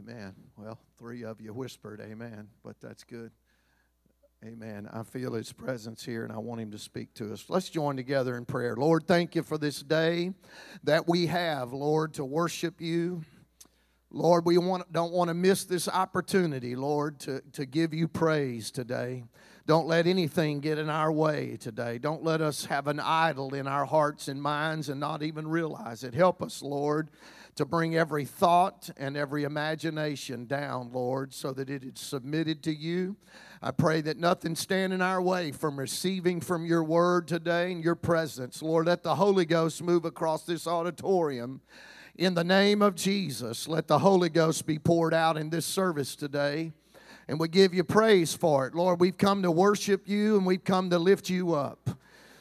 Amen. Well, three of you whispered amen, but that's good. Amen. I feel his presence here and I want him to speak to us. Let's join together in prayer. Lord, thank you for this day that we have, Lord, to worship you. Lord, we want, don't want to miss this opportunity, Lord, to, to give you praise today. Don't let anything get in our way today. Don't let us have an idol in our hearts and minds and not even realize it. Help us, Lord, to bring every thought and every imagination down, Lord, so that it is submitted to you. I pray that nothing stand in our way from receiving from your word today and your presence. Lord, let the Holy Ghost move across this auditorium. In the name of Jesus, let the Holy Ghost be poured out in this service today. And we give you praise for it. Lord, we've come to worship you and we've come to lift you up.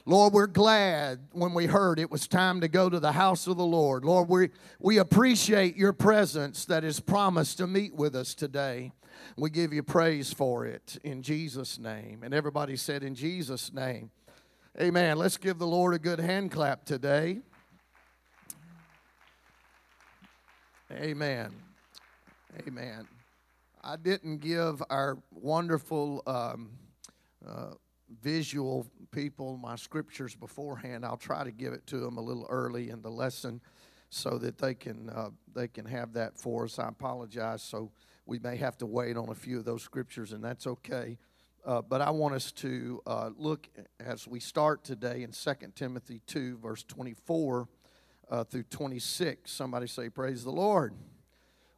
Lord, we're glad when we heard it was time to go to the house of the Lord. Lord, we, we appreciate your presence that is promised to meet with us today. We give you praise for it in Jesus' name. And everybody said, In Jesus' name. Amen. Let's give the Lord a good hand clap today. Amen. Amen. I didn't give our wonderful um, uh, visual people my scriptures beforehand. I'll try to give it to them a little early in the lesson so that they can uh, they can have that for us. I apologize. So we may have to wait on a few of those scriptures, and that's okay. Uh, but I want us to uh, look as we start today in 2 Timothy 2, verse 24 uh, through 26. Somebody say, Praise the Lord.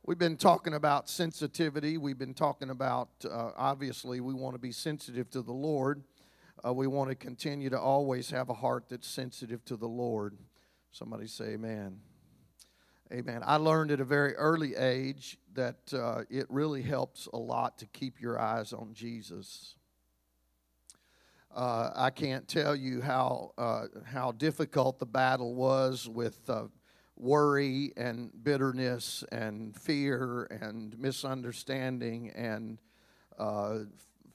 We've been talking about sensitivity. We've been talking about, uh, obviously, we want to be sensitive to the Lord uh, we want to continue to always have a heart that's sensitive to the Lord. Somebody say, Amen. Amen. I learned at a very early age that uh, it really helps a lot to keep your eyes on Jesus. Uh, I can't tell you how uh, how difficult the battle was with uh, worry and bitterness and fear and misunderstanding and uh,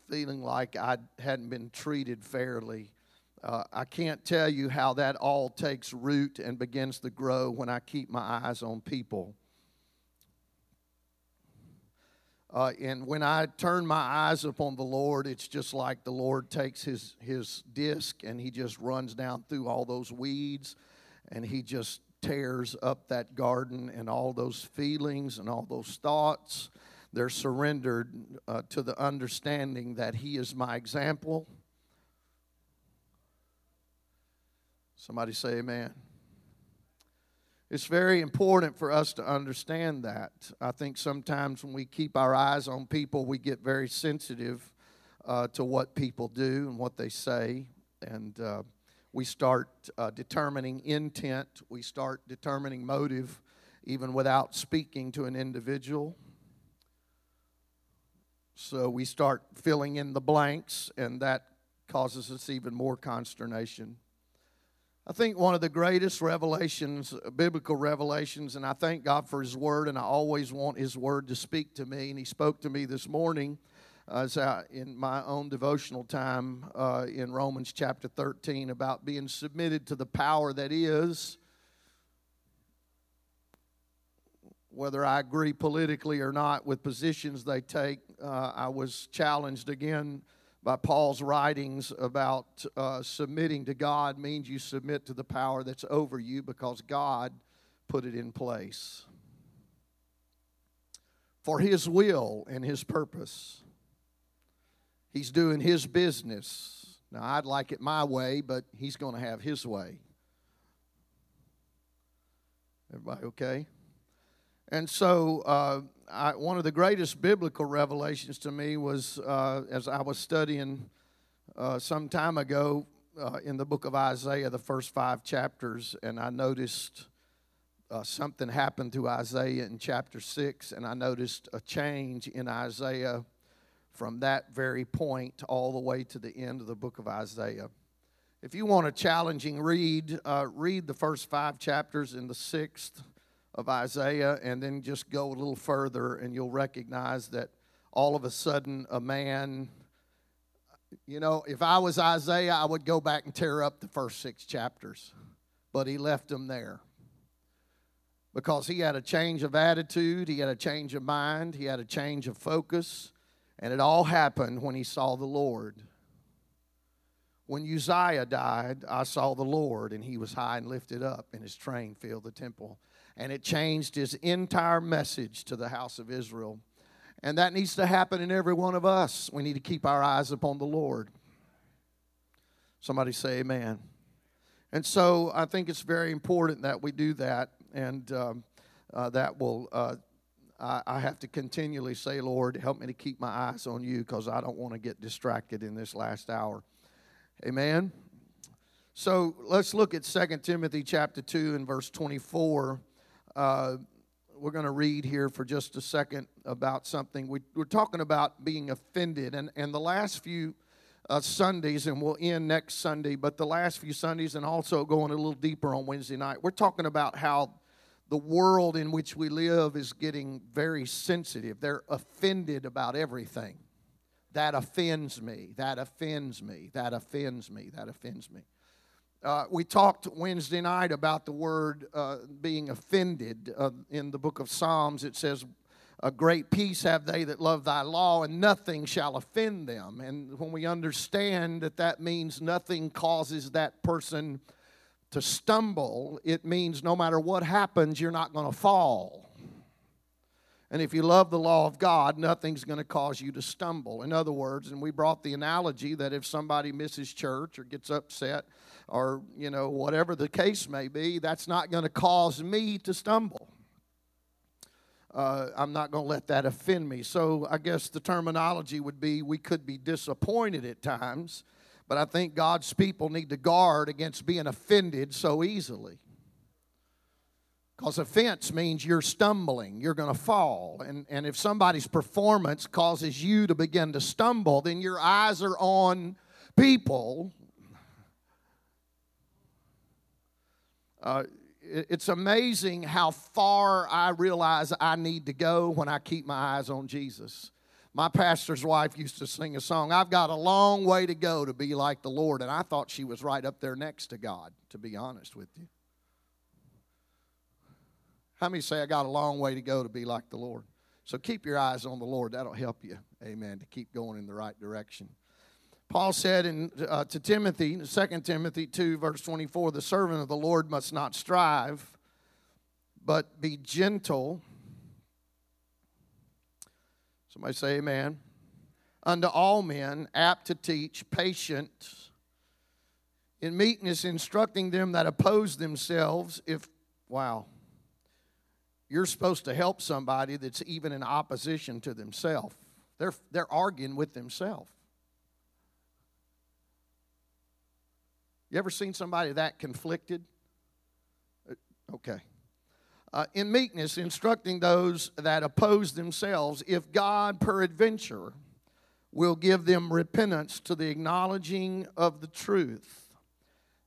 feeling like I hadn't been treated fairly. Uh, I can't tell you how that all takes root and begins to grow when I keep my eyes on people. Uh, and when I turn my eyes upon the Lord, it's just like the Lord takes his, his disc and he just runs down through all those weeds and he just tears up that garden and all those feelings and all those thoughts they're surrendered uh, to the understanding that He is my example. Somebody say, Amen. It's very important for us to understand that. I think sometimes when we keep our eyes on people, we get very sensitive uh, to what people do and what they say. And uh, we start uh, determining intent, we start determining motive, even without speaking to an individual. So we start filling in the blanks, and that causes us even more consternation. I think one of the greatest revelations, biblical revelations, and I thank God for His Word, and I always want His Word to speak to me. And He spoke to me this morning as in my own devotional time uh, in Romans chapter 13 about being submitted to the power that is whether I agree politically or not with positions they take. Uh, I was challenged again by Paul's writings about uh, submitting to God means you submit to the power that's over you because God put it in place for His will and His purpose. He's doing His business. Now, I'd like it my way, but He's going to have His way. Everybody okay? And so, uh, I, one of the greatest biblical revelations to me was uh, as I was studying uh, some time ago uh, in the book of Isaiah, the first five chapters, and I noticed uh, something happened to Isaiah in chapter six, and I noticed a change in Isaiah from that very point all the way to the end of the book of Isaiah. If you want a challenging read, uh, read the first five chapters in the sixth of Isaiah and then just go a little further, and you'll recognize that all of a sudden a man, you know, if I was Isaiah, I would go back and tear up the first six chapters, but he left them there. because he had a change of attitude, he had a change of mind, he had a change of focus, and it all happened when he saw the Lord. When Uzziah died, I saw the Lord, and he was high and lifted up, and his train filled the temple. And it changed his entire message to the house of Israel. And that needs to happen in every one of us. We need to keep our eyes upon the Lord. Somebody say amen. And so I think it's very important that we do that and um, uh, that will. Uh, I, I have to continually say, Lord, help me to keep my eyes on you because I don't want to get distracted in this last hour. Amen. So let's look at 2 Timothy chapter 2 and verse 24. Uh, we're going to read here for just a second about something. We, are talking about being offended. And, and the last few uh, Sundays, and we'll end next Sunday, but the last few Sundays, and also going a little deeper on Wednesday night, we're talking about how the world in which we live is getting very sensitive. They're offended about everything. That offends me. That offends me. That offends me. That offends me. Uh, we talked Wednesday night about the word uh, being offended. Uh, in the book of Psalms, it says, A great peace have they that love thy law, and nothing shall offend them. And when we understand that that means nothing causes that person to stumble, it means no matter what happens, you're not going to fall. And if you love the law of God, nothing's going to cause you to stumble. In other words, and we brought the analogy that if somebody misses church or gets upset or, you know, whatever the case may be, that's not going to cause me to stumble. Uh, I'm not going to let that offend me. So I guess the terminology would be we could be disappointed at times but I think God's people need to guard against being offended so easily. Because offense means you're stumbling, you're going to fall. And, and if somebody's performance causes you to begin to stumble, then your eyes are on people. Uh, it's amazing how far I realize I need to go when I keep my eyes on Jesus. My pastor's wife used to sing a song, I've got a long way to go to be like the Lord. And I thought she was right up there next to God, to be honest with you. How many say, I got a long way to go to be like the Lord? So keep your eyes on the Lord. That'll help you, amen, to keep going in the right direction. Paul said in, uh, to Timothy, 2 Timothy 2, verse 24, the servant of the Lord must not strive, but be gentle Somebody say amen. Unto all men, apt to teach, patient, in meekness, instructing them that oppose themselves. If, wow, you're supposed to help somebody that's even in opposition to themselves. They're, they're arguing with themselves. You ever seen somebody that conflicted? Uh, okay uh, in meekness, instructing those that oppose themselves, if God peradventure will give them repentance to the acknowledging of the truth,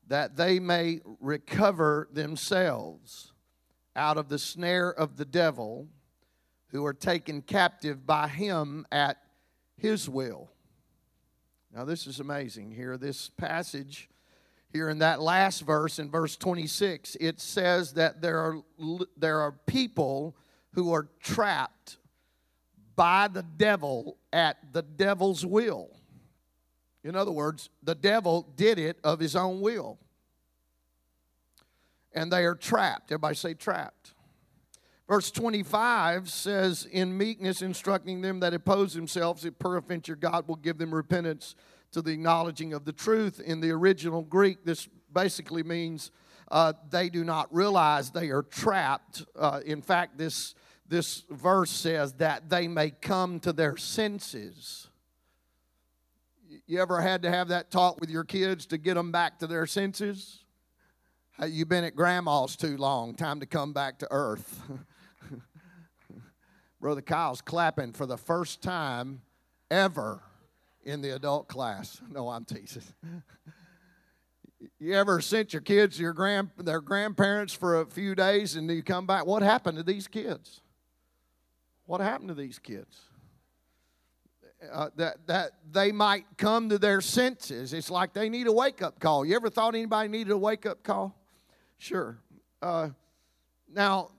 that they may recover themselves out of the snare of the devil, who are taken captive by him at his will. Now, this is amazing here. This passage here in that last verse in verse 26 it says that there are there are people who are trapped by the devil at the devil's will. In other words the devil did it of his own will. And they are trapped. Everybody say trapped. Verse 25 says in meekness instructing them that oppose themselves if peradventure god will give them repentance to the acknowledging of the truth. In the original Greek, this basically means uh, they do not realize they are trapped. Uh, in fact, this, this verse says that they may come to their senses. You ever had to have that talk with your kids to get them back to their senses? You've been at grandma's too long. Time to come back to earth. Brother Kyle's clapping for the first time ever in the adult class. No, I'm teasing. you ever sent your kids to your grand, their grandparents for a few days and you come back? What happened to these kids? What happened to these kids? Uh, that, that they might come to their senses. It's like they need a wake up call. You ever thought anybody needed a wake up call? Sure. Uh, now,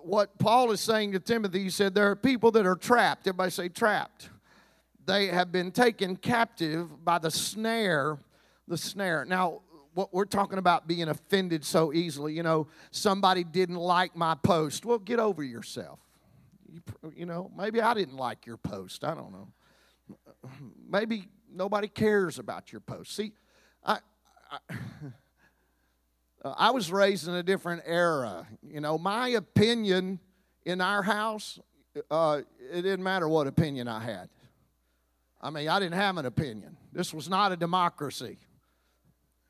what Paul is saying to Timothy, he said, There are people that are trapped. Everybody say trapped. They have been taken captive by the snare, the snare. Now, what we're talking about being offended so easily, you know, somebody didn't like my post. Well, get over yourself. You, you know, maybe I didn't like your post. I don't know. Maybe nobody cares about your post. See, I, I I was raised in a different era. You know, my opinion in our house, uh, it didn't matter what opinion I had. I mean, I didn't have an opinion. This was not a democracy.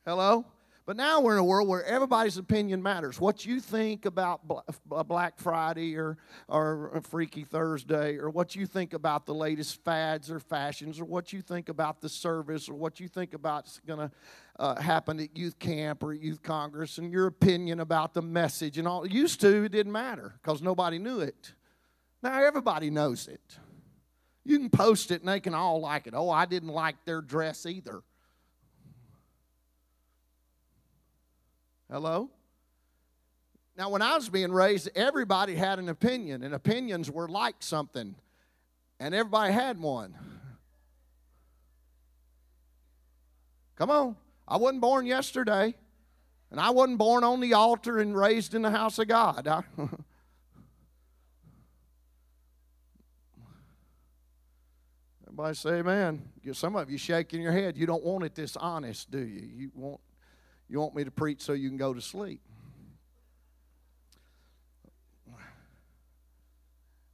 Hello? But now we're in a world where everybody's opinion matters. What you think about Black Friday or, or Freaky Thursday, or what you think about the latest fads or fashions, or what you think about the service, or what you think about is going to uh, happen at youth camp or youth congress, and your opinion about the message and all. Used to, it didn't matter because nobody knew it. Now everybody knows it. You can post it and they can all like it. Oh, I didn't like their dress either. Hello? Now, when I was being raised, everybody had an opinion, and opinions were like something, and everybody had one. Come on. I wasn't born yesterday, and I wasn't born on the altar and raised in the house of God. I, Everybody say amen. Some of you shaking your head. You don't want it this honest, do you? You want you want me to preach so you can go to sleep.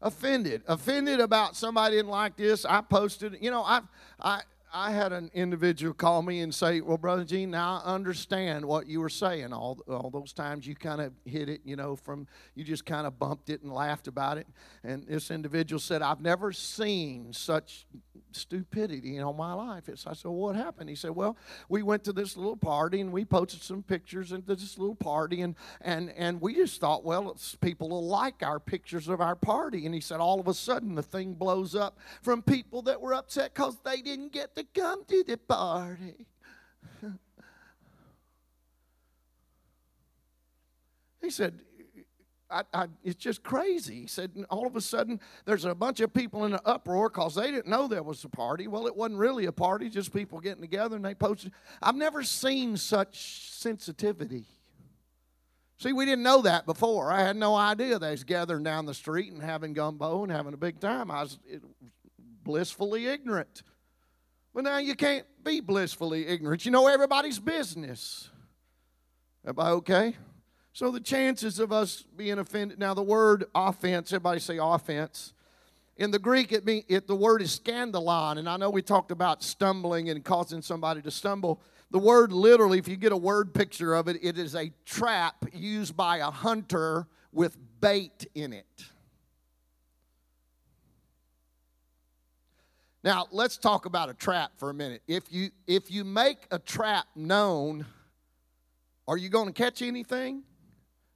Offended. Offended about somebody didn't like this. I posted, you know, I I I had an individual call me and say, "Well, brother Gene, now I understand what you were saying. All all those times you kind of hit it, you know, from you just kind of bumped it and laughed about it." And this individual said, "I've never seen such stupidity in all my life." It's, I said, well, "What happened?" He said, "Well, we went to this little party and we posted some pictures into this little party, and and and we just thought, well, people will like our pictures of our party." And he said, all of a sudden the thing blows up from people that were upset because they didn't get to come to the party. he said, I, I, it's just crazy. He said, all of a sudden, there's a bunch of people in an uproar because they didn't know there was a party. Well, it wasn't really a party, just people getting together and they posted. I've never seen such sensitivity. See, we didn't know that before. I had no idea they was gathering down the street and having gumbo and having a big time. I was blissfully ignorant. But now you can't be blissfully ignorant. You know everybody's business. Everybody okay? So the chances of us being offended. Now the word offense, everybody say offense. In the Greek, it, mean, it the word is scandalon, and I know we talked about stumbling and causing somebody to stumble. The word literally, if you get a word picture of it, it is a trap used by a hunter with bait in it. Now, let's talk about a trap for a minute. If you if you make a trap known, are you going to catch anything?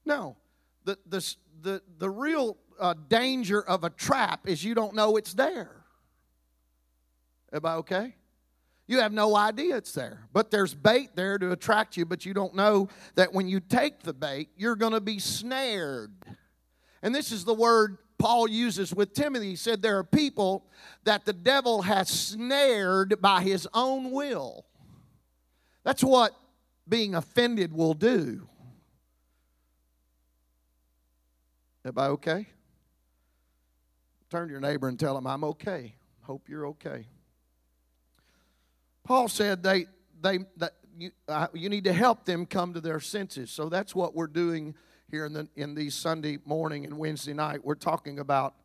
No. The the the, the real uh, danger of a trap is you don't know it's there. Everybody okay? You have no idea it's there. But there's bait there to attract you, but you don't know that when you take the bait, you're going to be snared. And this is the word Paul uses with Timothy. He said, There are people that the devil has snared by his own will. That's what being offended will do. Everybody okay? Turn to your neighbor and tell him, I'm okay. Hope you're okay. Paul said they, they, that you, uh, you need to help them come to their senses. So that's what we're doing here in, the, in these Sunday morning and Wednesday night. We're talking about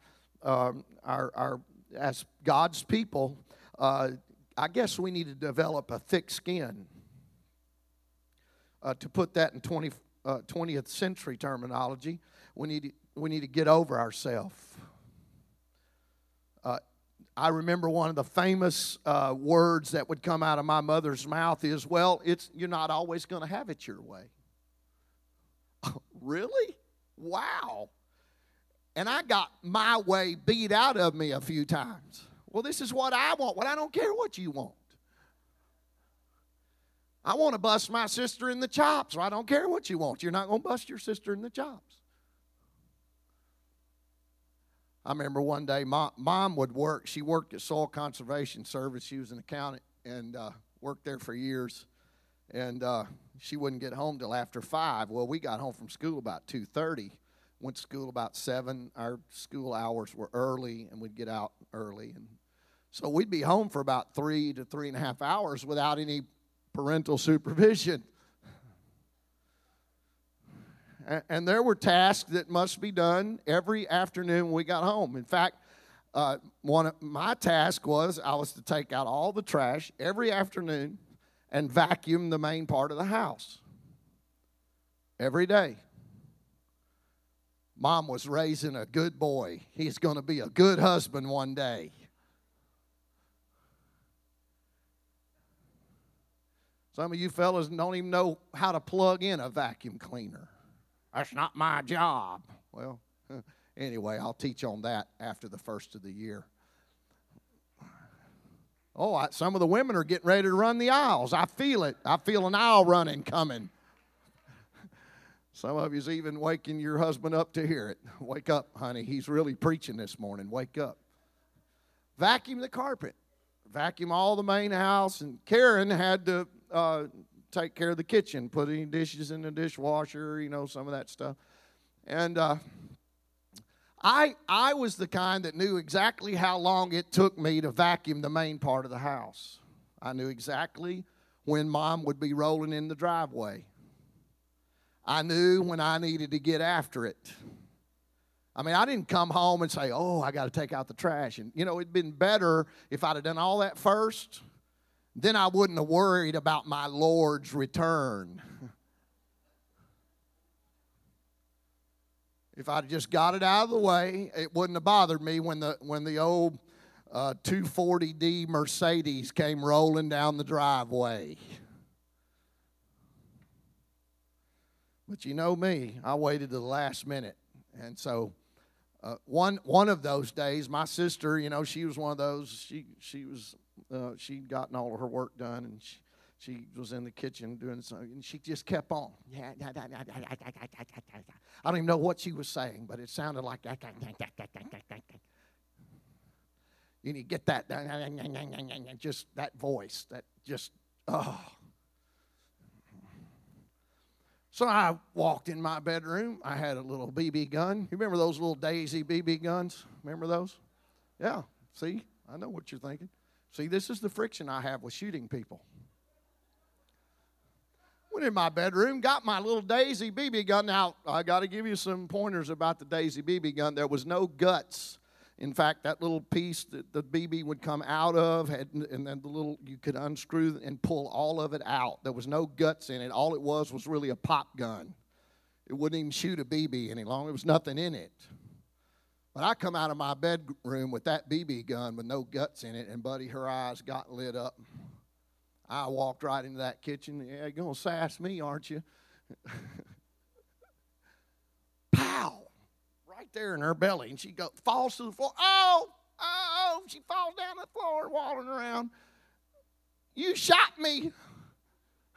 um, our, our, as God's people, uh, I guess we need to develop a thick skin. Uh, to put that in 20, uh, 20th century terminology, we need we need to get over ourselves. Uh, I remember one of the famous uh, words that would come out of my mother's mouth is, "Well, it's you're not always going to have it your way." really? Wow. And I got my way beat out of me a few times. Well, this is what I want. Well, I don't care what you want. I want to bust my sister in the chops. Well, I don't care what you want. You're not going to bust your sister in the chops. I remember one day, mom, mom would work. She worked at Soil Conservation Service. She was an accountant and uh, worked there for years. And uh, she wouldn't get home till after five. Well, we got home from school about two thirty. Went to school about seven. Our school hours were early, and we'd get out early. And so we'd be home for about three to three and a half hours without any parental supervision. And there were tasks that must be done every afternoon when we got home. In fact, uh, one of my task was I was to take out all the trash every afternoon and vacuum the main part of the house every day. Mom was raising a good boy. He's going to be a good husband one day. Some of you fellas don't even know how to plug in a vacuum cleaner. That's not my job. Well, anyway, I'll teach on that after the first of the year. Oh, I, some of the women are getting ready to run the aisles. I feel it. I feel an aisle running coming. Some of you's even waking your husband up to hear it. Wake up, honey. He's really preaching this morning. Wake up. Vacuum the carpet. Vacuum all the main house. And Karen had to uh, take care of the kitchen, putting dishes in the dishwasher, you know, some of that stuff. And uh, I, I was the kind that knew exactly how long it took me to vacuum the main part of the house. I knew exactly when mom would be rolling in the driveway. I knew when I needed to get after it. I mean, I didn't come home and say, oh, I got to take out the trash. And, you know, it'd been better if I'd have done all that first then I wouldn't have worried about my Lord's return. if I'd just got it out of the way, it wouldn't have bothered me when the when the old uh, 240D Mercedes came rolling down the driveway. But you know me, I waited to the last minute, and so uh, one one of those days, my sister, you know, she was one of those. She she was uh, she'd gotten all of her work done, and she, she was in the kitchen doing something, and she just kept on. I don't even know what she was saying, but it sounded like you need to get that just that voice that just oh so i walked in my bedroom i had a little bb gun you remember those little daisy bb guns remember those yeah see i know what you're thinking See, this is the friction I have with shooting people. Went in my bedroom, got my little Daisy BB gun. Now, I got to give you some pointers about the Daisy BB gun. There was no guts. In fact, that little piece that the BB would come out of, had, and then the little, you could unscrew and pull all of it out. There was no guts in it. All it was was really a pop gun. It wouldn't even shoot a BB any longer. There was nothing in it. But I come out of my bedroom with that BB gun with no guts in it, and Buddy, her eyes got lit up. I walked right into that kitchen. Yeah, you're going to sass me, aren't you? Right there in her belly. And she go, falls to the floor. Oh! Oh! She falls down the floor, walling around. You shot me.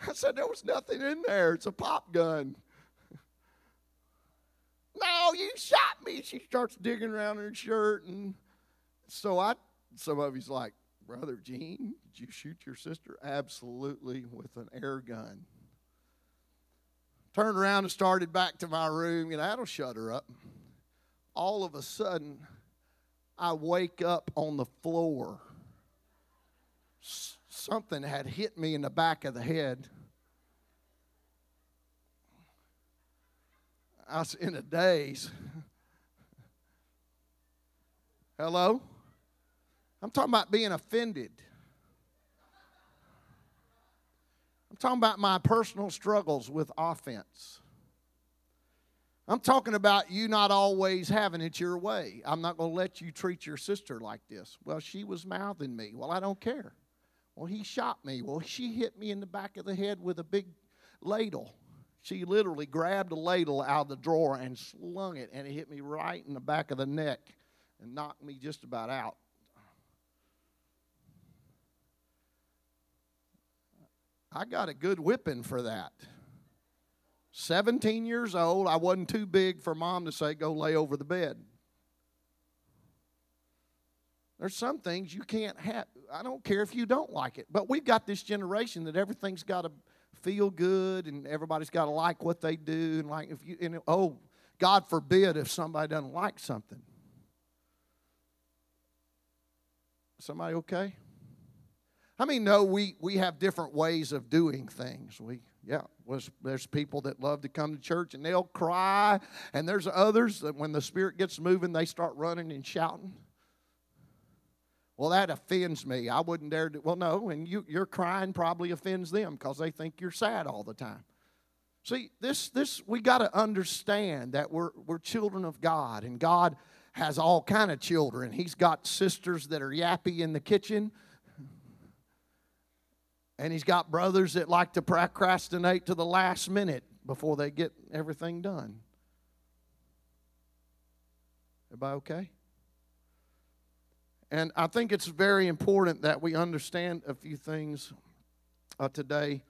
I said, there was nothing in there. It's a pop gun. No, you shot me. She starts digging around her shirt. And so I, some of you's like, Brother Gene, did you shoot your sister? Absolutely, with an air gun. Turned around and started back to my room. You know, that'll shut her up. All of a sudden, I wake up on the floor. S- something had hit me in the back of the head. I was in a daze. Hello? I'm talking about being offended. I'm talking about my personal struggles with offense. I'm talking about you not always having it your way. I'm not going to let you treat your sister like this. Well, she was mouthing me. Well, I don't care. Well, he shot me. Well, she hit me in the back of the head with a big ladle. She literally grabbed a ladle out of the drawer and slung it, and it hit me right in the back of the neck and knocked me just about out. I got a good whipping for that. 17 years old, I wasn't too big for mom to say, go lay over the bed. There's some things you can't have. I don't care if you don't like it, but we've got this generation that everything's got to feel good and everybody's got to like what they do and like if you and oh God forbid if somebody doesn't like something. Somebody okay? I mean, no, we, we have different ways of doing things? We yeah, was there's people that love to come to church and they'll cry, and there's others that when the Spirit gets moving, they start running and shouting. Well, that offends me. I wouldn't dare to. Well, no, and you, your crying probably offends them because they think you're sad all the time. See, this, this we got to understand that we're, we're children of God, and God has all kind of children. He's got sisters that are yappy in the kitchen, and he's got brothers that like to procrastinate to the last minute before they get everything done. Everybody okay? And I think it's very important that we understand a few things uh, today.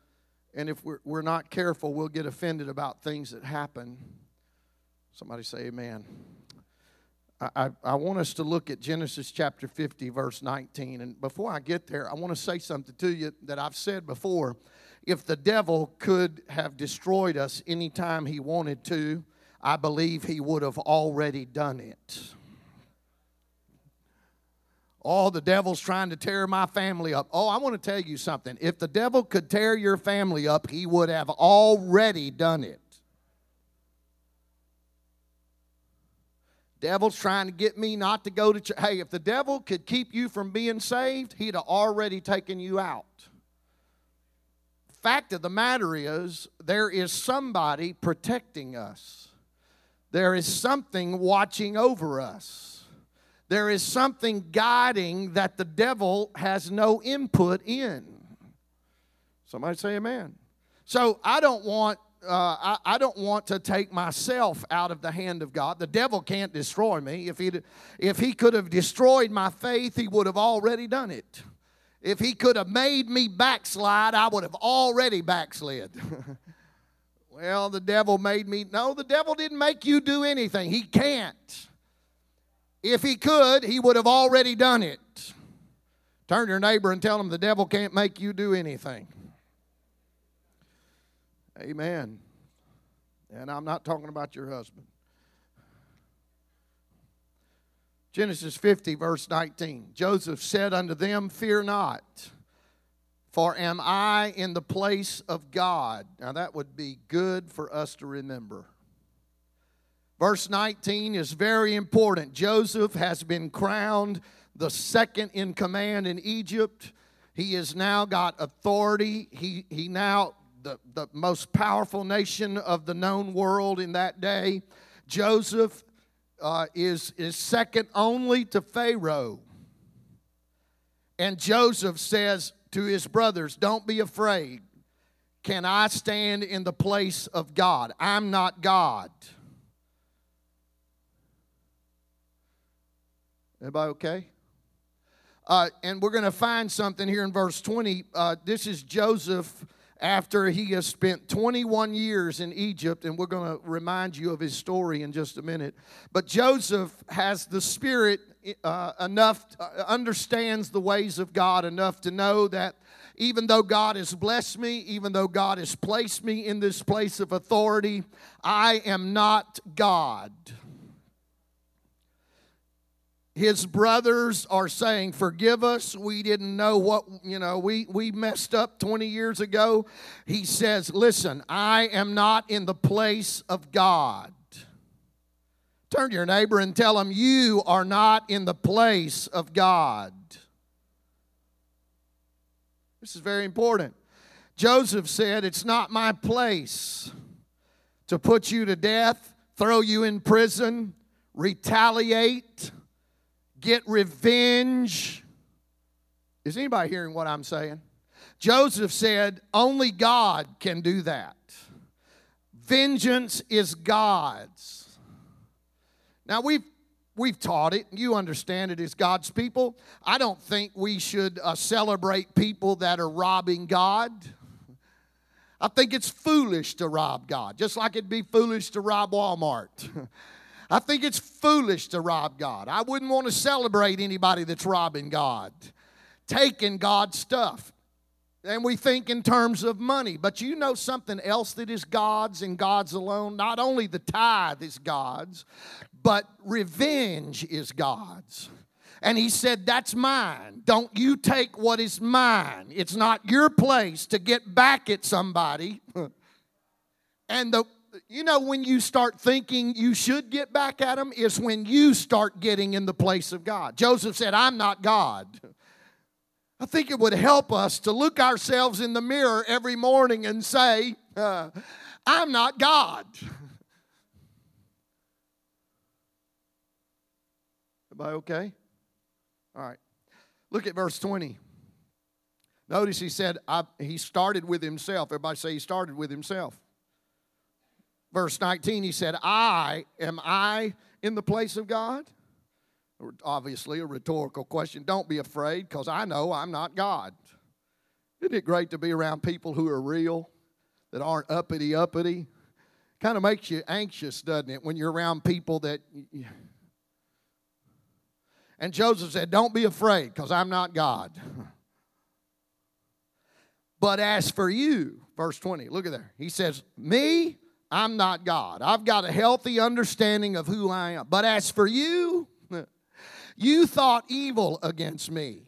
And if we're, we're not careful, we'll get offended about things that happen. Somebody say amen. I, I, want us to look at Genesis chapter 50, verse 19. And before I get there, I want to say something to you that I've said before. If the devil could have destroyed us anytime he wanted to, I believe he would have already done it. Oh, the devil's trying to tear my family up. Oh, I want to tell you something. If the devil could tear your family up, he would have already done it. Devil's trying to get me not to go to church. Hey, if the devil could keep you from being saved, he'd have already taken you out. Fact of the matter is, there is somebody protecting us. There is something watching over us there is something guiding that the devil has no input in. Somebody say amen. So I don't want uh, I, I, don't want to take myself out of the hand of God. The devil can't destroy me. If he, if he could have destroyed my faith, he would have already done it. If he could have made me backslide, I would have already backslid. well, the devil made me. No, the devil didn't make you do anything. He can't. If he could, he would have already done it. Turn to your neighbor and tell him the devil can't make you do anything. Amen. And I'm not talking about your husband. Genesis 50, verse 19. Joseph said unto them, Fear not, for am I in the place of God? Now that would be good for us to remember. Verse 19 is very important. Joseph has been crowned the second in command in Egypt. He has now got authority. He, he now, the, the most powerful nation of the known world in that day. Joseph uh, is, is second only to Pharaoh. And Joseph says to his brothers, Don't be afraid. Can I stand in the place of God? I'm not God. Everybody okay? Uh, and we're going to find something here in verse 20. Uh, this is Joseph after he has spent 21 years in Egypt, and we're going to remind you of his story in just a minute. But Joseph has the Spirit uh, enough, uh, understands the ways of God enough to know that even though God has blessed me, even though God has placed me in this place of authority, I am not God his brothers are saying, Forgive us. We didn't know what, you know, we, we messed up 20 years ago. He says, Listen, I am not in the place of God. Turn to your neighbor and tell him, You are not in the place of God. This is very important. Joseph said, It's not my place to put you to death, throw you in prison, retaliate get revenge. Is anybody hearing what I'm saying? Joseph said, Only God can do that. Vengeance is God's. Now, we've we've taught it you understand it as god's people i don't think we should uh, celebrate people that are robbing god i think it's foolish to rob god just like it'd be foolish to rob walmart I think it's foolish to rob God. I wouldn't want to celebrate anybody that's robbing God, taking God's stuff. And we think in terms of money. But you know something else that is God's and God's alone? Not only the tithe is God's, but revenge is God's. And he said, That's mine. Don't you take what is mine. It's not your place to get back at somebody. and the you know when you start thinking you should get back at them is when you start getting in the place of God. Joseph said, I'm not God. I think it would help us to look ourselves in the mirror every morning and say, uh, I'm not God. Everybody okay? All right. Look at verse 20. Notice he said, he started with himself. Everybody say he started with himself. Verse 19, he said, I, am I in the place of God? Obviously, a rhetorical question. Don't be afraid because I know I'm not God. Isn't it great to be around people who are real, that aren't uppity uppity? Kind of makes you anxious, doesn't it, when you're around people that. And Joseph said, Don't be afraid because I'm not God. But as for you, verse 20, look at there. He says, Me, I'm not God. I've got a healthy understanding of who I am. But as for you, you thought evil against me,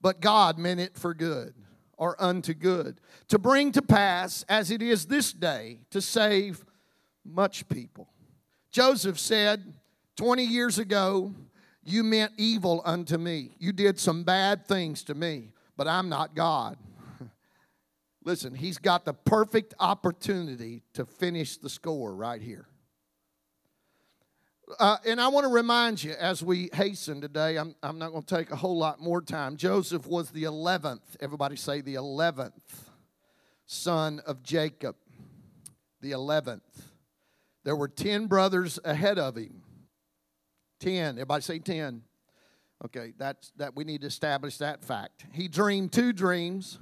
but God meant it for good or unto good, to bring to pass as it is this day to save much people. Joseph said 20 years ago, You meant evil unto me. You did some bad things to me, but I'm not God. Listen, he's got the perfect opportunity to finish the score right here. Uh, and I want to remind you as we hasten today, I'm, I'm not going to take a whole lot more time. Joseph was the 11th, everybody say the 11th son of Jacob. The 11th. There were 10 brothers ahead of him. 10. Everybody say 10. Okay, that's that we need to establish that fact. He dreamed two dreams.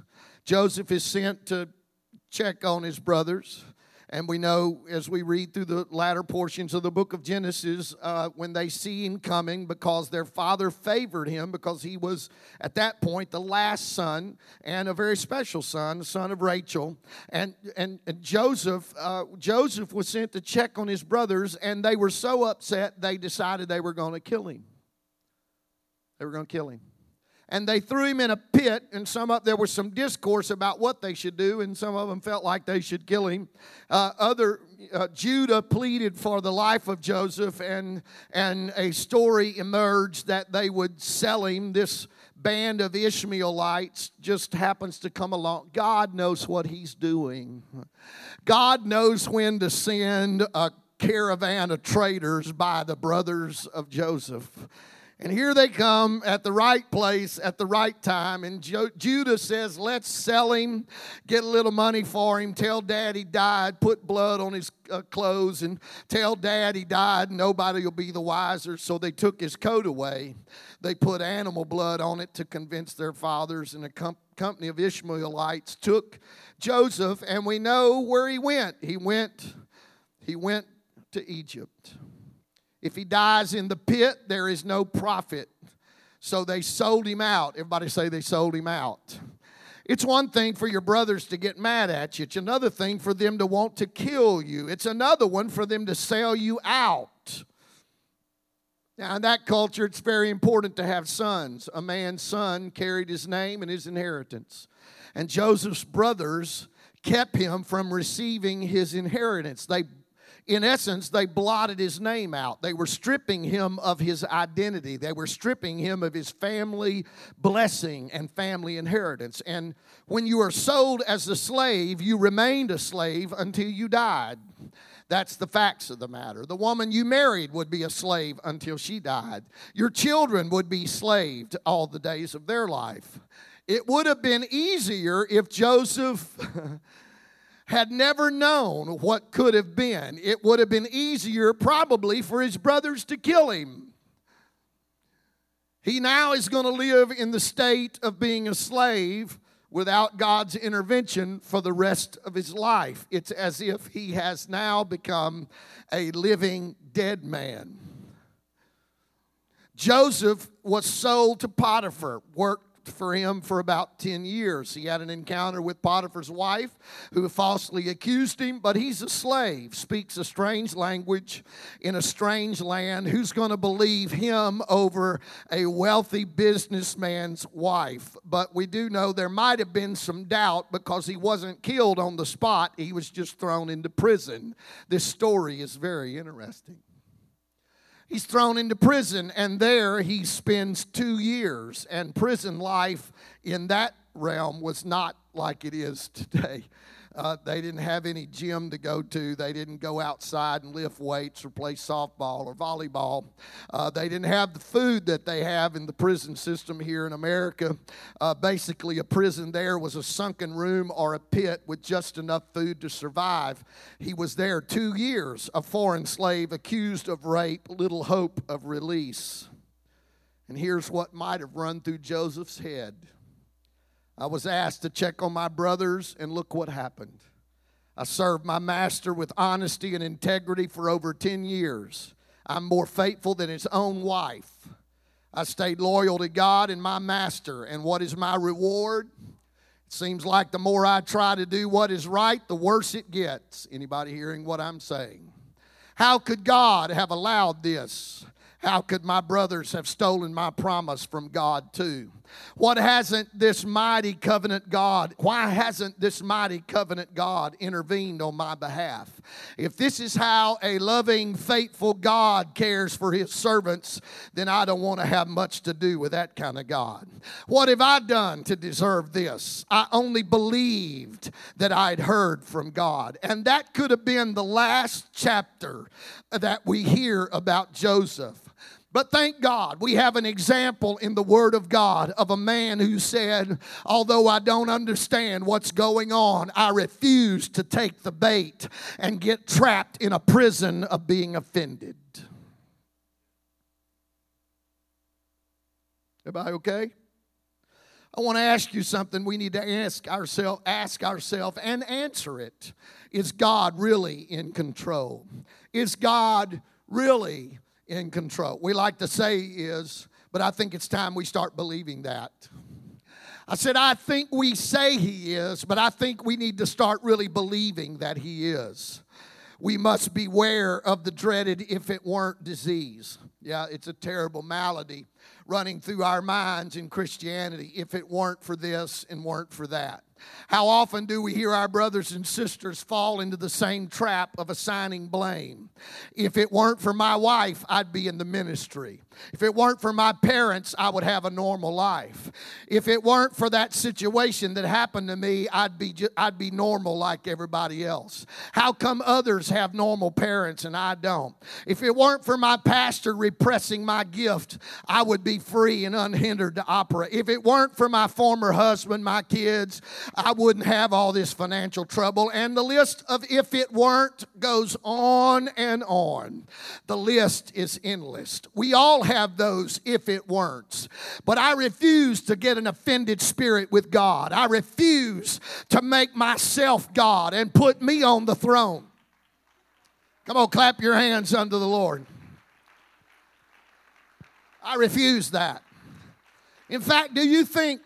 Joseph is sent to check on his brothers. And we know as we read through the latter portions of the book of Genesis, uh, when they see him coming, because their father favored him, because he was at that point the last son and a very special son, the son of Rachel. And, and, and Joseph, uh, Joseph was sent to check on his brothers, and they were so upset they decided they were going to kill him. They were going to kill him and they threw him in a pit and some of there was some discourse about what they should do and some of them felt like they should kill him. Uh, other uh, judah pleaded for the life of joseph and and a story emerged that they would sell him. This band of ishmaelites just happens to come along. God knows what he's doing. God knows when to send a caravan of traders by the brothers of joseph and here they come at the right place at the right time. And jo- Judah says, Let's sell him, get a little money for him, tell dad he died, put blood on his uh, clothes, and tell dad he died. Nobody will be the wiser. So they took his coat away. They put animal blood on it to convince their fathers, and a com- company of Ishmaelites took Joseph, and we know where he went. He went, he went to Egypt. If he dies in the pit, there is no profit. So they sold him out. Everybody say they sold him out. It's one thing for your brothers to get mad at you, it's another thing for them to want to kill you, it's another one for them to sell you out. Now, in that culture, it's very important to have sons. A man's son carried his name and his inheritance. And Joseph's brothers kept him from receiving his inheritance. They in essence, they blotted his name out. They were stripping him of his identity. They were stripping him of his family blessing and family inheritance. And when you are sold as a slave, you remained a slave until you died. That's the facts of the matter. The woman you married would be a slave until she died. Your children would be slaved all the days of their life. It would have been easier if Joseph had never known what could have been. It would have been easier, probably, for his brothers to kill him. He now is going to live in the state of being a slave without God's intervention for the rest of his life. It's as if he has now become a living dead man. Joseph was sold to Potiphar, worked for him for about 10 years. He had an encounter with Potiphar's wife who falsely accused him, but he's a slave, speaks a strange language in a strange land. Who's going to believe him over a wealthy businessman's wife? But we do know there might have been some doubt because he wasn't killed on the spot, he was just thrown into prison. This story is very interesting he's thrown into prison, and there he spends two years. And prison life in that realm was not like it is today. Uh, they didn't have any gym to go to. They didn't go outside and lift weights or play softball or volleyball. Uh, they didn't have the food that they have in the prison system here in America. Uh, basically, a prison there was a sunken room or a pit with just enough food to survive. He was there two years, a foreign slave accused of rape, little hope of release. And here's what might have run through Joseph's head. I was asked to check on my brothers, and look what happened. I served my master with honesty and integrity for over 10 years. I'm more faithful than his own wife. I stayed loyal to God and my master. And what is my reward? It seems like the more I try to do what is right, the worse it gets. Anybody hearing what I'm saying? How could God have allowed this? How could my brothers have stolen my promise from God too? What hasn't this mighty covenant God, why hasn't this mighty covenant God intervened on my behalf? If this is how a loving, faithful God cares for his servants, then I don't want to have much to do with that kind of God. What have I done to deserve this? I only believed that I'd heard from God. And that could have been the last chapter that we hear about Joseph. But thank God we have an example in the Word of God of a man who said, Although I don't understand what's going on, I refuse to take the bait and get trapped in a prison of being offended. Everybody okay? I want to ask you something we need to ask ourselves ask ourselves and answer it. Is God really in control? Is God really in control. We like to say he is, but I think it's time we start believing that. I said, I think we say he is, but I think we need to start really believing that he is. We must beware of the dreaded if it weren't disease. Yeah, it's a terrible malady running through our minds in Christianity if it weren't for this and weren't for that. How often do we hear our brothers and sisters fall into the same trap of assigning blame? If it weren't for my wife, I'd be in the ministry. If it weren't for my parents, I would have a normal life. If it weren't for that situation that happened to me, I'd be I'd be normal like everybody else. How come others have normal parents and I don't? If it weren't for my pastor repressing my gift, I would be free and unhindered to operate. If it weren't for my former husband, my kids, I wouldn't have all this financial trouble. And the list of if it weren't goes on and on. The list is endless. We all have those if it weren't. But I refuse to get an offended spirit with God. I refuse to make myself God and put me on the throne. Come on, clap your hands unto the Lord. I refuse that. In fact, do you think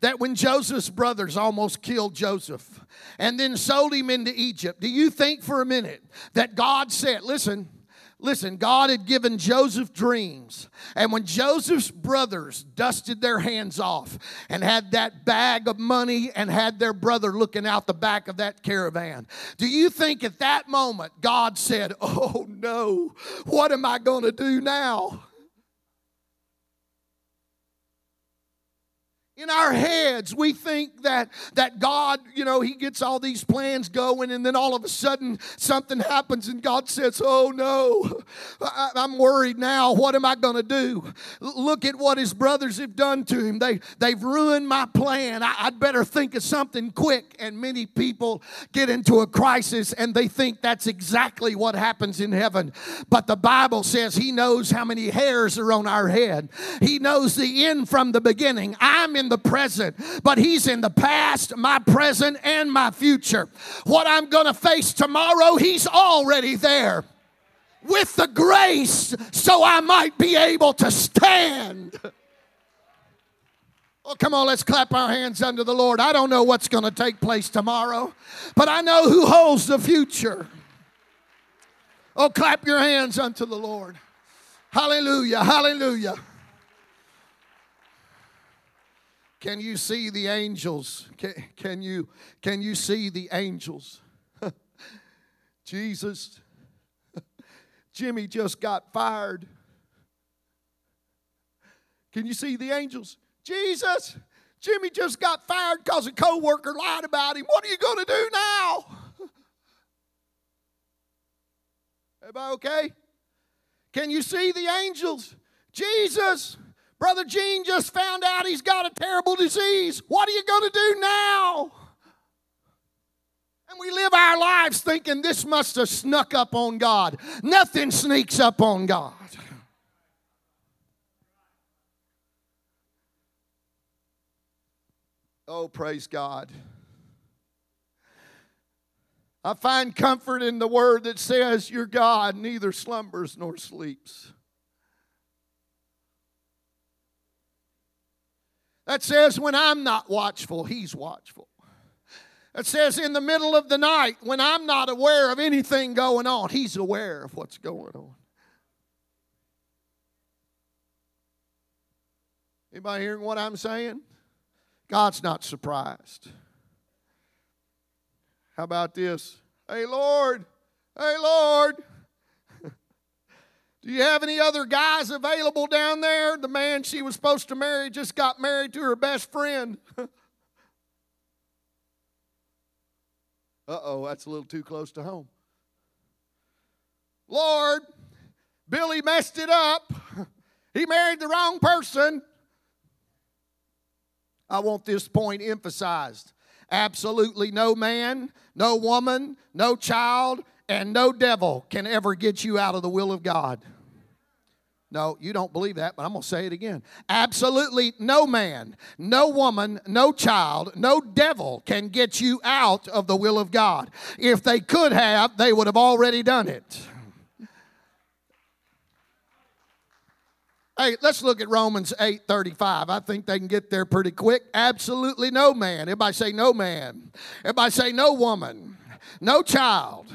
that when Joseph's brothers almost killed Joseph and then sold him into Egypt, do you think for a minute that God said, listen, Listen, God had given Joseph dreams. And when Joseph's brothers dusted their hands off and had that bag of money and had their brother looking out the back of that caravan, do you think at that moment God said, Oh no, what am I going to do now? In our heads. We think that that god you know he gets all these plans going and then all of a sudden something happens and god says oh no. I, am worried now. What am i going to do? Look at what his brothers have done to him. They they've ruined my plan. I, i'd better think of something quick. And many people get into a crisis and they think that's exactly what happens in heaven. But the bible says he knows how many hairs are on our head. He knows the end from the beginning. I'm in the present, but He's in the past, my present, and my future. What I'm going to face tomorrow, He's already there with the grace so I might be able to stand. Oh, come on, let's clap our hands unto the Lord. I don't know what's going to take place tomorrow, but I know who holds the future. Oh, clap your hands unto the Lord. Hallelujah, hallelujah. Can you see the angels? Can, can, you, can you see the angels? Jesus, Jimmy just got fired. Can you see the angels? Jesus, Jimmy just got fired because a coworker lied about him. What are you going to do now? Everybody okay? Can you see the angels? Jesus, Brother Gene just found out he's got a terrible disease. What are you going to do now? And we live our lives thinking this must have snuck up on God. Nothing sneaks up on God. Oh, praise God. I find comfort in the word that says, Your God neither slumbers nor sleeps. That says, when I'm not watchful, He's watchful. That says, in the middle of the night, when I'm not aware of anything going on, He's aware of what's going on. Anybody hearing what I'm saying? God's not surprised. How about this? Hey, Lord, hey, Lord, do you have any other guys available down there? The man she was supposed to marry just got married to her best friend. uh oh, that's a little too close to home. Lord, Billy messed it up. He married the wrong person. I want this point emphasized. Absolutely no man, no woman, no child, and no devil can ever get you out of the will of God. No, you don't believe that, but I'm going to say it again. Absolutely no man, no woman, no child, no devil can get you out of the will of God. If they could have, they would have already done it. Hey, let's look at Romans 8 35. I think they can get there pretty quick. Absolutely no man. Everybody say no man. Everybody say no woman, no child,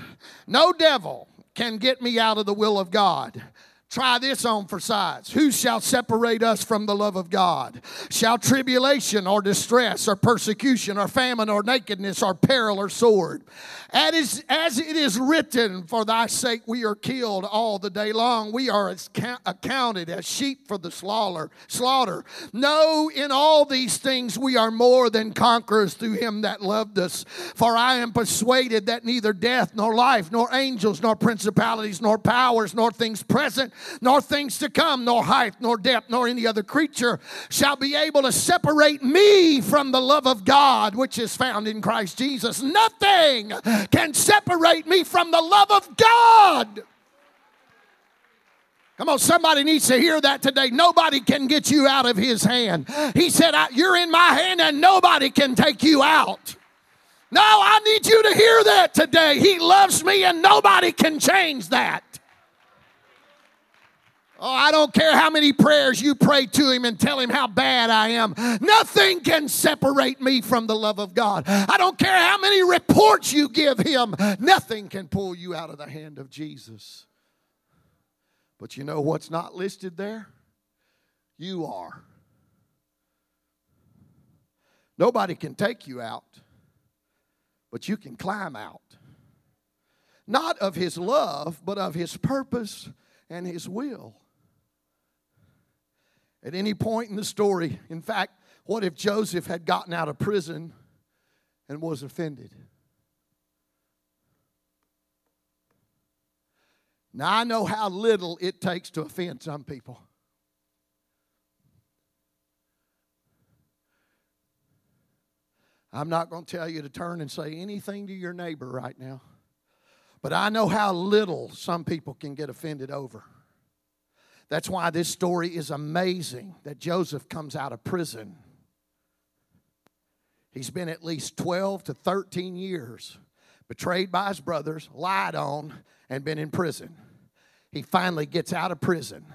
no devil can get me out of the will of God. Try this on for size. Who shall separate us from the love of God? Shall tribulation or distress or persecution or famine or nakedness or peril or sword? As, as it is written, for thy sake we are killed all the day long. We are as accounted as sheep for the slaughter. Slaughter. No, in all these things we are more than conquerors through him that loved us. For I am persuaded that neither death nor life, nor angels, nor principalities, nor powers, nor things present, nor things to come, nor height, nor depth, nor any other creature shall be able to separate me from the love of God which is found in Christ Jesus. Nothing can separate me from the love of God. Come on, somebody needs to hear that today. Nobody can get you out of his hand. He said, You're in my hand and nobody can take you out. No, I need you to hear that today. He loves me and nobody can change that. Oh, I don't care how many prayers you pray to him and tell him how bad I am. Nothing can separate me from the love of God. I don't care how many reports you give him. Nothing can pull you out of the hand of Jesus. But you know what's not listed there? You are. Nobody can take you out, but you can climb out. Not of his love, but of his purpose and his will at any point in the story. In fact, what if Joseph had gotten out of prison and was offended? Now, I know how little it takes to offend some people. I'm not going to tell you to turn and say anything to your neighbor right now, but I know how little some people can get offended over. That's why this story is amazing that Joseph comes out of prison He's been at least 12 to 13 years betrayed by his brothers, lied on, and been in prison. He finally gets out of prison,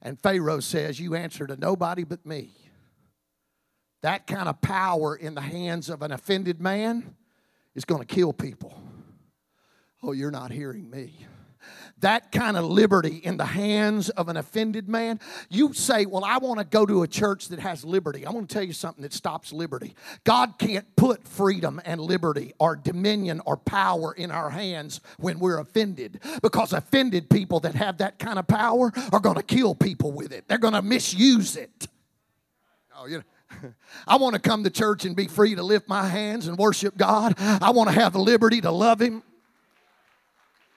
and Pharaoh says, You answer to nobody but me. That kind of power in the hands of an offended man is going to kill people. Oh, you're not hearing me that kind of liberty in the hands of an offended man, you say, Well, I want to go to a church that has liberty. I want to tell you something that stops liberty. God can't put freedom and liberty or dominion or power in our hands when we're offended because offended people that have that kind of power are going to kill people with it, they're going to misuse it. Oh, you know. I want to come to church and be free to lift my hands and worship God. I want to have the liberty to love Him.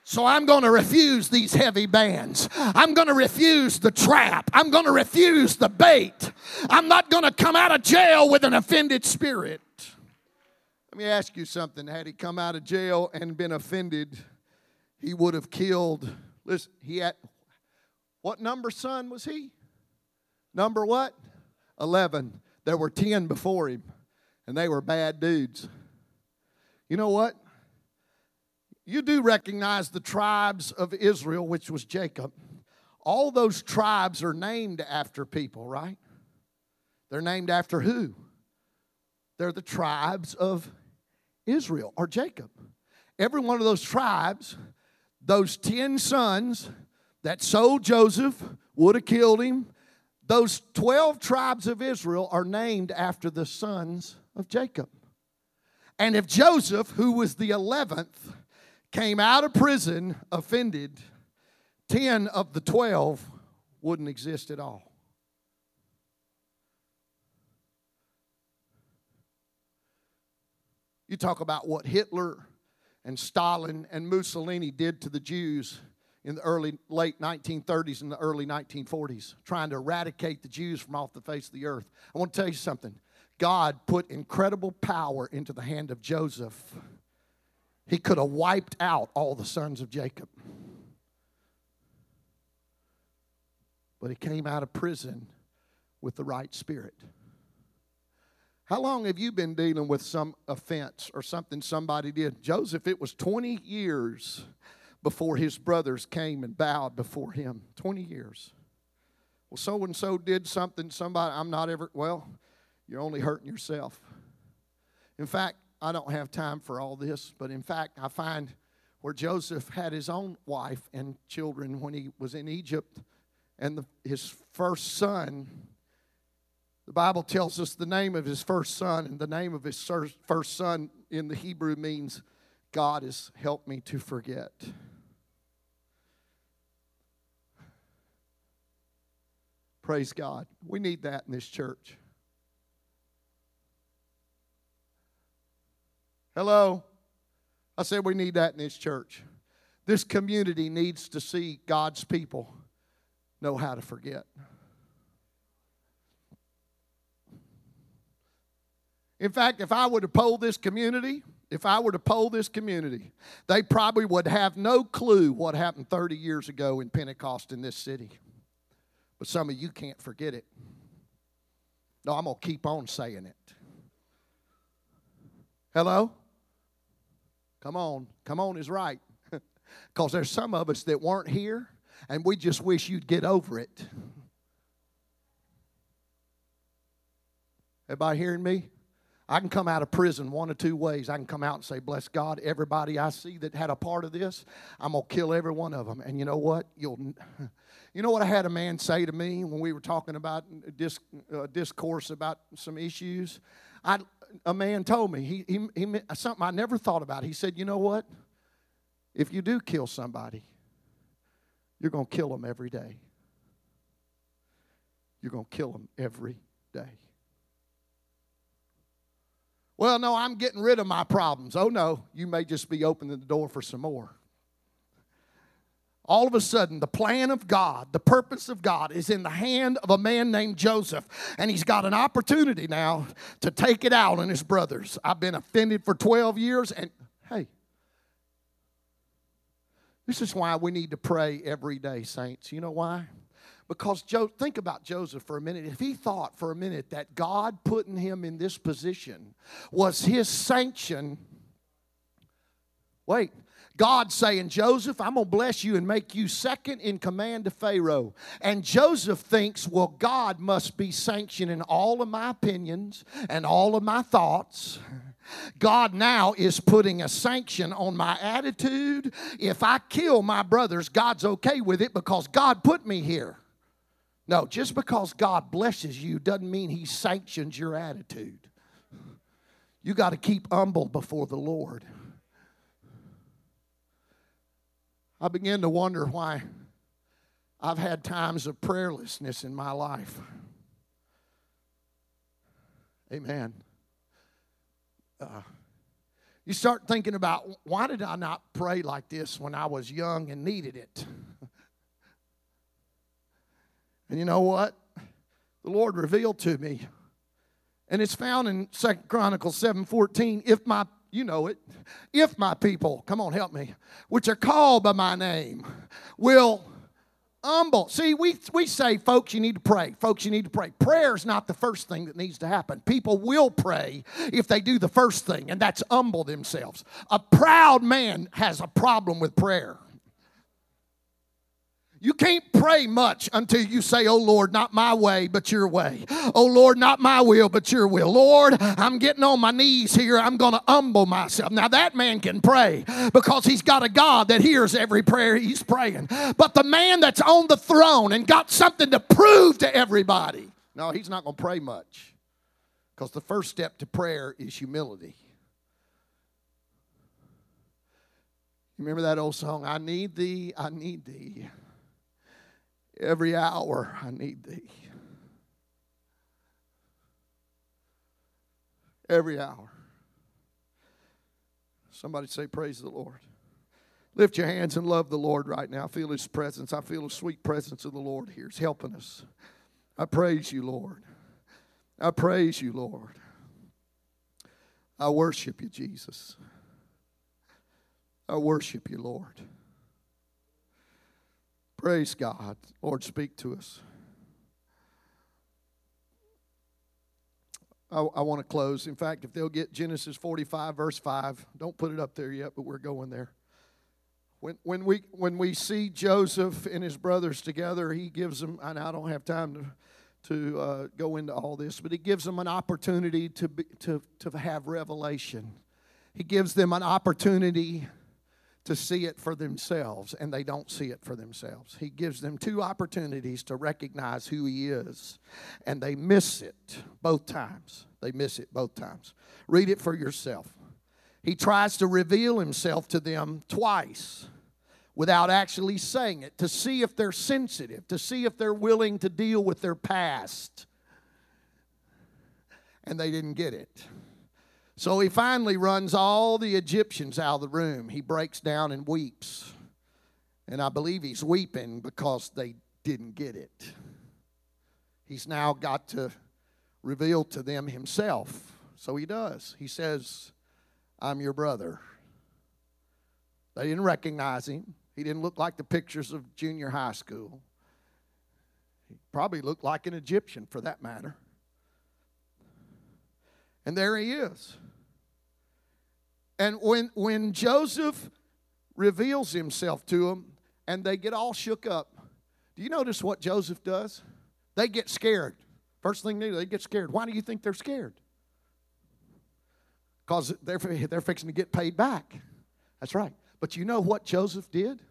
So I'm going to refuse these heavy bands. I'm going to refuse the trap. I'm going to refuse the bait. I'm not going to come out of jail with an offended spirit. Let me ask you something. Had he come out of jail and been offended, he would have killed. Listen, he had what number son was he? Number what? 11. There were 10 before him, and they were bad dudes. You know what? You do recognize the tribes of Israel, which was Jacob. All those tribes are named after people, right? They're named after who? They're the tribes of Israel or Jacob. Every one of those tribes, those 10 sons that sold Joseph, would have killed him. Those 12 tribes of Israel are named after the sons of Jacob. And if Joseph, who was the 11th, came out of prison offended, 10 of the 12 wouldn't exist at all. You talk about what Hitler and Stalin and Mussolini did to the Jews in the early late 1930s and the early 1940s, trying to eradicate the Jews from off the face of the earth. I want to tell you something. God put incredible power into the hand of Joseph he could have wiped out all the sons of Jacob. But he came out of prison with the right spirit. How long have you been dealing with some offense or something somebody did? Joseph, it was 20 years before his brothers came and bowed before him. 20 years. Well, so and so did something, somebody, I'm not ever, well, you're only hurting yourself. In fact, I don't have time for all this, but in fact, I find where Joseph had his own wife and children when he was in Egypt, and the, his first son, the Bible tells us the name of his first son, and the name of his first son in the Hebrew means God has helped me to forget. Praise God. We need that in this church. Hello? I said we need that in this church. This community needs to see God's people know how to forget. In fact, if I were to poll this community, if I were to poll this community, they probably would have no clue what happened 30 years ago in Pentecost in this city. But some of you can't forget it. No, I'm going to keep on saying it. Hello? Come on. Come on is right. Because there's some of us that weren't here, and we just wish you'd get over it. Everybody hearing me? I can come out of prison one of two ways. I can come out and say, Bless God, everybody I see that had a part of this, I'm going to kill every one of them. And you know what? You'll. You know what I had a man say to me when we were talking about disc, uh, discourse about some issues? I, a man told me, he, he, he, something I never thought about. He said, You know what? If you do kill somebody, you're going to kill them every day. You're going to kill them every day. Well, no, I'm getting rid of my problems. Oh, no, you may just be opening the door for some more all of a sudden, the plan of God, the purpose of God is in the hand of a man named Joseph. And he's got an opportunity now to take it out on his brothers. I've been offended for 12 years, and hey, this is why we need to pray every day, saints. You know why? Because Joe, think about Joseph for a minute. If he thought for a minute that God putting him in this position was his sanction, wait, God saying, Joseph, I'm going to bless you and make you second in command to Pharaoh. And Joseph thinks, well, God must be sanctioning all of my opinions and all of my thoughts. God now is putting a sanction on my attitude. If I kill my brothers, God's okay with it because God put me here. No, just because God blesses you doesn't mean He sanctions your attitude. You got to keep humble before the Lord. I begin to wonder why I've had times of prayerlessness in my life. Amen. Uh, you start thinking about why did I not pray like this when I was young and needed it? And you know what? The Lord revealed to me. And it's found in Second Chronicles 7:14. If my you know it, if my people, come on, help me, which are called by my name, will humble. See, we, we say, folks, you need to pray. Folks, you need to pray. Prayer is not the first thing that needs to happen. People will pray if they do the first thing, and that's humble themselves. A proud man has a problem with prayer. You can't pray much until you say, Oh Lord, not my way, but your way. Oh Lord, not my will, but your will. Lord, I'm getting on my knees here. I'm going to humble myself. Now, that man can pray because he's got a God that hears every prayer he's praying. But the man that's on the throne and got something to prove to everybody, no, he's not going to pray much because the first step to prayer is humility. Remember that old song, I need thee, I need thee. Every hour I need thee. Every hour. Somebody say, Praise the Lord. Lift your hands and love the Lord right now. I feel His presence. I feel the sweet presence of the Lord here. He's helping us. I praise you, Lord. I praise you, Lord. I worship you, Jesus. I worship you, Lord. Praise God. Lord, speak to us. I, I want to close. In fact, if they'll get Genesis 45, verse 5, don't put it up there yet, but we're going there. When, when, we, when we see Joseph and his brothers together, he gives them, and I don't have time to, to uh, go into all this, but he gives them an opportunity to, be, to, to have revelation. He gives them an opportunity to see it for themselves, and they don't see it for themselves. He gives them two opportunities to recognize who He is, and they miss it both times. They miss it both times. Read it for yourself. He tries to reveal Himself to them twice without actually saying it to see if they're sensitive, to see if they're willing to deal with their past. And they didn't get it. So he finally runs all the Egyptians out of the room. He breaks down and weeps. And I believe he's weeping because they didn't get it. He's now got to reveal to them himself. So he does. He says, I'm your brother. They didn't recognize him. He didn't look like the pictures of junior high school. He probably looked like an Egyptian for that matter. And there he is. And when, when Joseph reveals himself to them and they get all shook up, do you notice what Joseph does? They get scared. First thing they do, they get scared. Why do you think they're scared? Because they're, they're fixing to get paid back. That's right. But you know what Joseph did?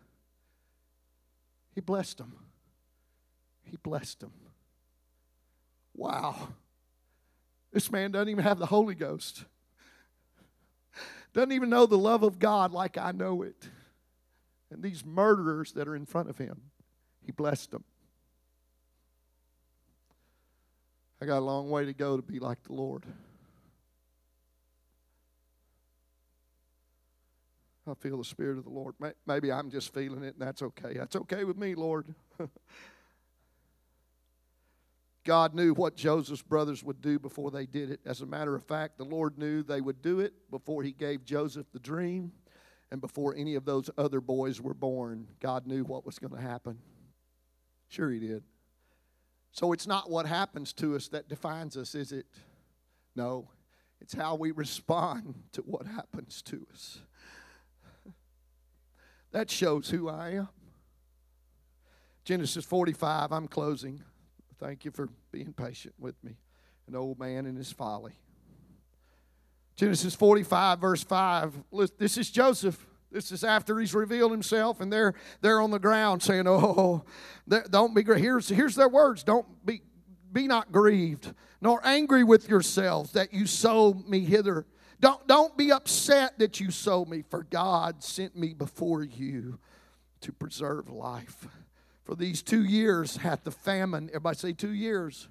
He blessed them. He blessed them. Wow. This man doesn't even have the Holy Ghost. Doesn't even know the love of God like I know it. And these murderers that are in front of him, he blessed them. I got a long way to go to be like the Lord. I feel the Spirit of the Lord. Maybe I'm just feeling it, and that's okay. That's okay with me, Lord. God knew what Joseph's brothers would do before they did it. As a matter of fact, the Lord knew they would do it before He gave Joseph the dream and before any of those other boys were born. God knew what was going to happen. Sure, He did. So it's not what happens to us that defines us, is it? No, it's how we respond to what happens to us. That shows who I am. Genesis 45, I'm closing. Thank you for being patient with me. An old man in his folly. Genesis 45, verse 5. This is Joseph. This is after he's revealed himself, and they're they're on the ground saying, "Oh, don't be here's here's their words. Don't be be not grieved, nor angry with yourselves that you sold me hither. Don't don't be upset that you sold me, for God sent me before you to preserve life. For these two years hath the famine. Everybody say two years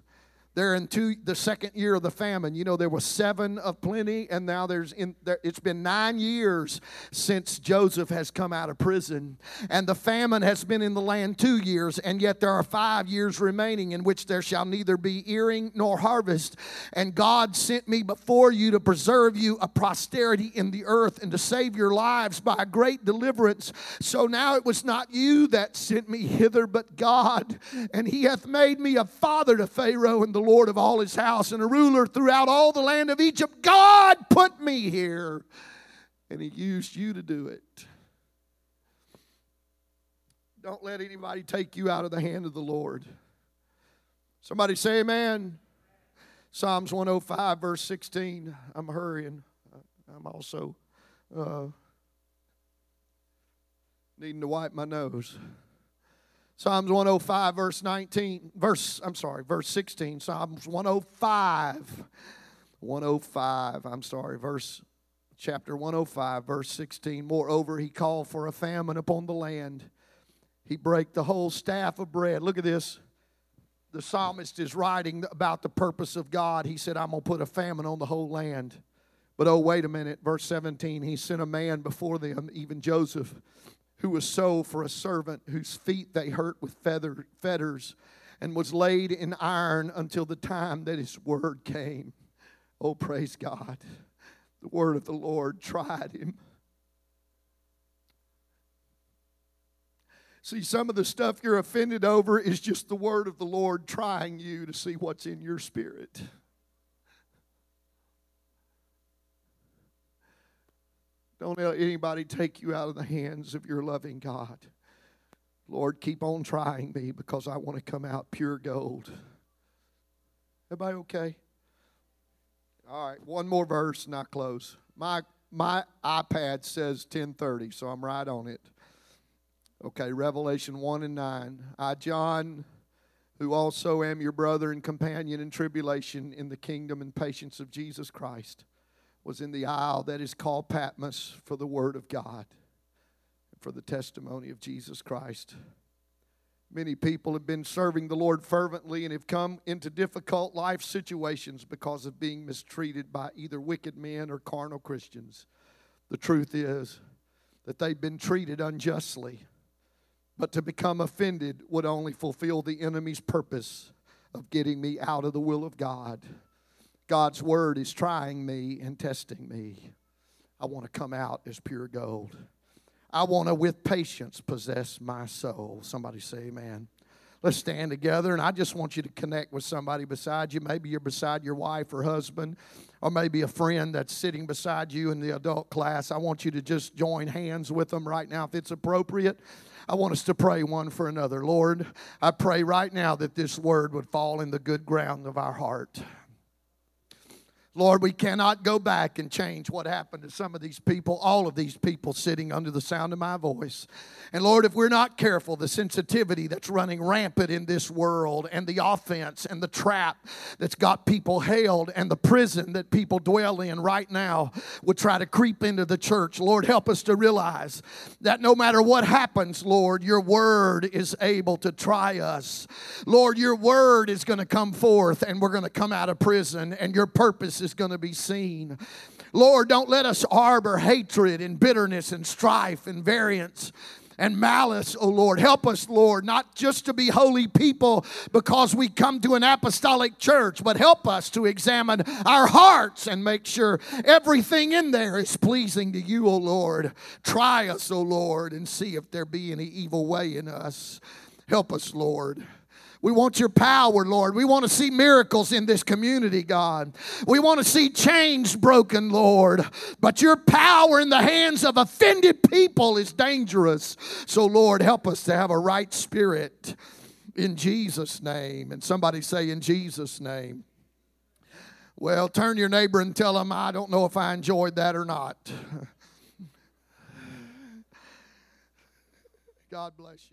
they're in the second year of the famine. You know, there was seven of plenty, and now there's in. There, it's been nine years since Joseph has come out of prison, and the famine has been in the land two years, and yet there are five years remaining in which there shall neither be earing nor harvest. And God sent me before you to preserve you a posterity in the earth and to save your lives by a great deliverance. So now it was not you that sent me hither, but God, and He hath made me a father to Pharaoh and the Lord of all his house and a ruler throughout all the land of Egypt. God put me here, and he used you to do it. Don't let anybody take you out of the hand of the Lord. Somebody say amen. Psalms 105, verse 16. I'm hurrying. I'm also uh, needing to wipe my nose. Psalms 105, verse 19, verse, I'm sorry, verse 16. Psalms 105, 105, I'm sorry, verse, chapter 105, verse 16. Moreover, he called for a famine upon the land. He brake the whole staff of bread. Look at this. The psalmist is writing about the purpose of God. He said, I'm going to put a famine on the whole land. But oh, wait a minute. Verse 17, he sent a man before them, even Joseph who was sold for a servant, whose feet they hurt with feather, fetters, and was laid in iron until the time that his word came. Oh, praise God. The word of the Lord tried him. See, some of the stuff you're offended over is just the word of the Lord trying you to see what's in your spirit. Don't let anybody take you out of the hands of your loving God. Lord, keep on trying me because I want to come out pure gold. Everybody okay? All right, one more verse and I close. My my iPad says 1030, so I'm right on it. Okay, Revelation 1 and 9. I, John, who also am your brother and companion in tribulation in the kingdom and patience of Jesus Christ was in the isle that is called Patmos for the Word of God, for the testimony of Jesus Christ. Many people have been serving the Lord fervently and have come into difficult life situations because of being mistreated by either wicked men or carnal Christians. The truth is that they've been treated unjustly, but to become offended would only fulfill the enemy's purpose of getting me out of the will of God. God's word is trying me and testing me. I want to come out as pure gold. I want to, with patience, possess my soul. Somebody say, Amen. Let's stand together, and I just want you to connect with somebody beside you. Maybe you're beside your wife or husband, or maybe a friend that's sitting beside you in the adult class. I want you to just join hands with them right now if it's appropriate. I want us to pray one for another. Lord, I pray right now that this word would fall in the good ground of our heart. Lord, we cannot go back and change what happened to some of these people, all of these people sitting under the sound of my voice. And Lord, if we're not careful, the sensitivity that's running rampant in this world, and the offense and the trap that's got people held, and the prison that people dwell in right now would try to creep into the church. Lord, help us to realize that no matter what happens, Lord, your word is able to try us. Lord, your word is going to come forth, and we're going to come out of prison, and your purpose is going to be seen. Lord, don't let us harbor hatred and bitterness and strife and variance and malice, oh Lord. Help us, Lord, not just to be holy people because we come to an apostolic church, but help us to examine our hearts and make sure everything in there is pleasing to you, oh Lord. Try us, oh Lord, and see if there be any evil way in us. Help us, Lord. We want your power, Lord. We want to see miracles in this community, God. We want to see chains broken, Lord. But your power in the hands of offended people is dangerous. So, Lord, help us to have a right spirit in Jesus' name. And somebody say, in Jesus' name. Well, turn your neighbor and tell them, I don't know if I enjoyed that or not. God bless you.